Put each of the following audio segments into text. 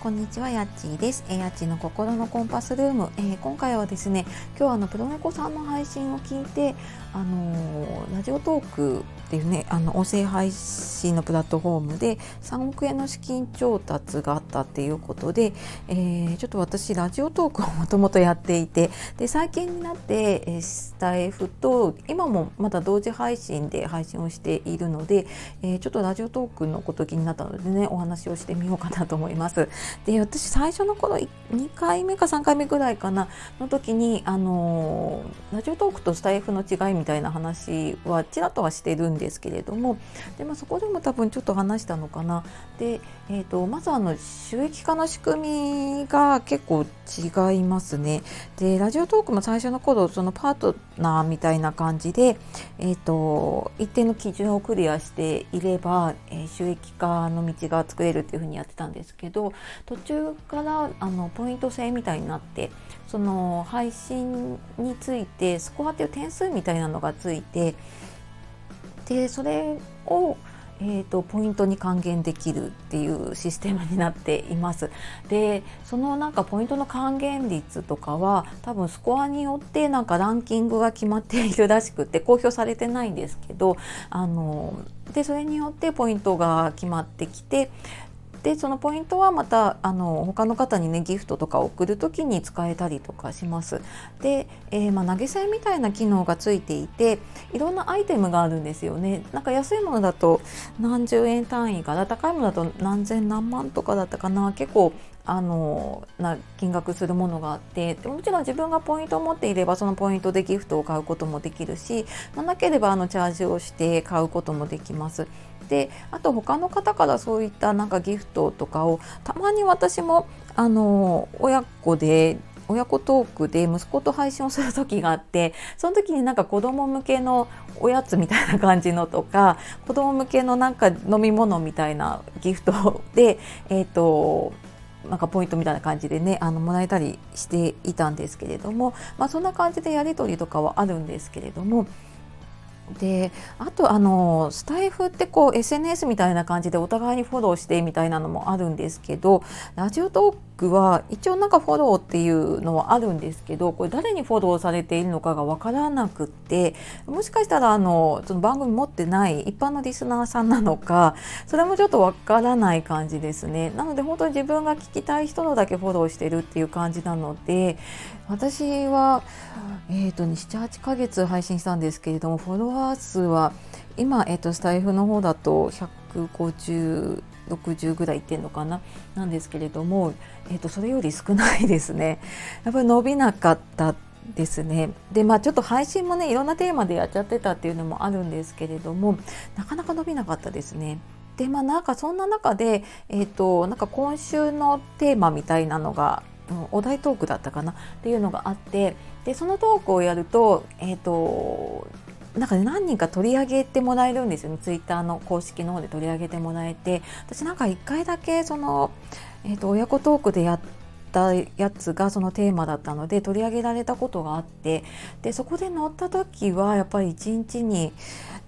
こんにちは、やっちーです。えー、やっちーの心のコンパスルーム、えー、今回はですね、今日はあのプロネコさんの配信を聞いて、あのー、ラジオトークっていうね、あの音声配信のプラットフォームで3億円の資金調達があったっていうことで、えー、ちょっと私ラジオトークをもともとやっていて、で最近になってえスタイフと今もまだ同時配信で配信をしているので、えちょっとラジオトークのこと気になったのでね、お話をしてみようかなと思います。で私最初の頃2回目か3回目ぐらいかなの時にあのラジオトークとスタイフの違いみたいな話はちらっとはしてるんですけれどもで、まあ、そこでも多分ちょっと話したのかな。で、えーと、まずあの収益化の仕組みが結構違いますね。でラジオトークも最初の頃そのパートナーみたいな感じで、えーと、一定の基準をクリアしていれば、えー、収益化の道が作れるっていうふうにやってたんですけど途中からあのポイント制みたいになってその配信についてスコアっていう点数みたいなのがついてでそれをえーと、ポイントに還元できるっていうシステムになっています。でそのなんかポイントの還元率とかは多分スコアによってなんかランキングが決まっているらしくて公表されてないんですけどあのでそれによってポイントが決まってきてでそのポイントはまたあの他の方にねギフトとか送る時に使えたりとかします。で、えー、ま、投げ銭みたいな機能がついていていろんなアイテムがあるんですよね。なんか安いものだと何十円単位から高いものだと何千何万とかだったかな結構あのな金額するものがあってもちろん自分がポイントを持っていればそのポイントでギフトを買うこともできるし、まあ、なければあのチャージをして買うこともできます。であと他の方からそういったなんかギフトとかをたまに私もあの親子で親子トークで息子と配信をする時があってその時になんか子供向けのおやつみたいな感じのとか子供向けのなんか飲み物みたいなギフトでえっ、ー、となんかポイントみたいな感じでねあのもらえたりしていたんですけれども、まあ、そんな感じでやり取りとかはあるんですけれどもであとあのスタイフってこう SNS みたいな感じでお互いにフォローしてみたいなのもあるんですけどラジオトークは一応なんかフォローっていうのはあるんですけどこれ誰にフォローされているのかがわからなくってもしかしたらあのその番組持ってない一般のリスナーさんなのかそれもちょっとわからない感じですね。なので本当に自分が聞きたい人のだけフォローしてるっていう感じなので私は、えーと、78ヶ月配信したんですけれどもフォロワーー数は今、えーと、スタイフの方だと150 60ぐらいいってんのかな？なんですけれども、えーと、それより少ないですね。やっぱり伸びなかったですね。でまあちょっと配信もねいろんなテーマでやっちゃってたっていうのもあるんですけれどもなかなか伸びなかったですね。でまあなんかそんな中で、えーとなんか今週のテーマみたいなのがお題トークだったかな？っていうのがあってでそのトークをやると,、えーと、なんか、ね、何人か取り上げてもらえるんですよね。ツイッターの公式の方で取り上げてもらえて。私なんか1回だけその、えーと親子トークでやったやつがそのテーマだったので取り上げられたことがあってでそこで乗った時はやっぱり1日に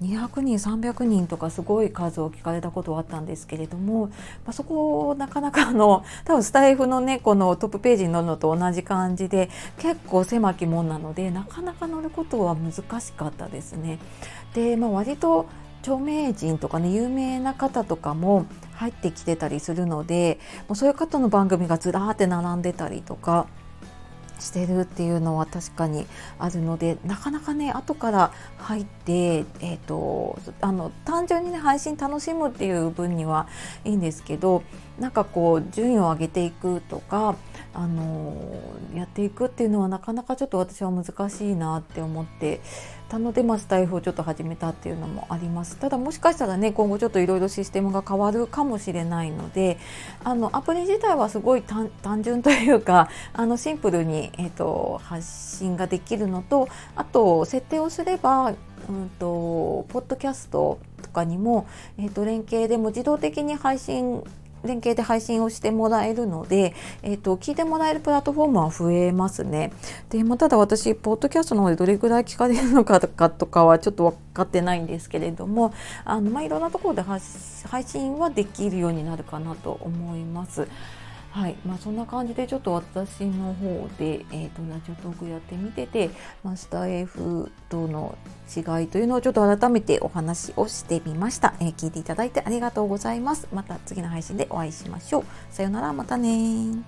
200人300人とかすごい数を聞かれたことはあったんですけれども、まあ、そこをなかなかあの 多分スタイフのねこのトップページに載るのと同じ感じで結構狭き門なのでなかなか乗ることは難しかったですね。で、まあ、割と著名人とかね有名な方とかも入ってきてたりするのでもうそういう方の番組がずらーって並んでたりとかしてるっていうのは確かにあるのでなかなかね後から入って、えーと、あの単純にね配信楽しむっていう分にはいいんですけどなんかこう順位を上げていくとかあのやっていくっていうのはなかなかちょっと私は難しいなって思ってたので、まあ、スタイフをちょっと始めたっていうのもあります。ただもしかしたらね今後ちょっといろいろシステムが変わるかもしれないのであのアプリ自体はすごい単純というかあのシンプルに、えーと、発信ができるのとあと設定をすれば、うんと、ポッドキャストとかにも、えーと連携でも自動的に配信連携で配信をしてもらえるので、えーと、聞いてもらえるプラットフォームは増えますね。で、まあ、ただ私ポッドキャストの方でどれぐらい聞かれるのかとか はちょっと分かってないんですけれどもあの、まあ、いろんなところで配信はできるようになるかなと思います。はい。まあ、そんな感じでちょっと私の方で、えーと、ラジオトークやってみててマスター F との違いというのをちょっと改めてお話をしてみました、えー、聞いていただいてありがとうございます。また次の配信でお会いしましょう。さようなら。またね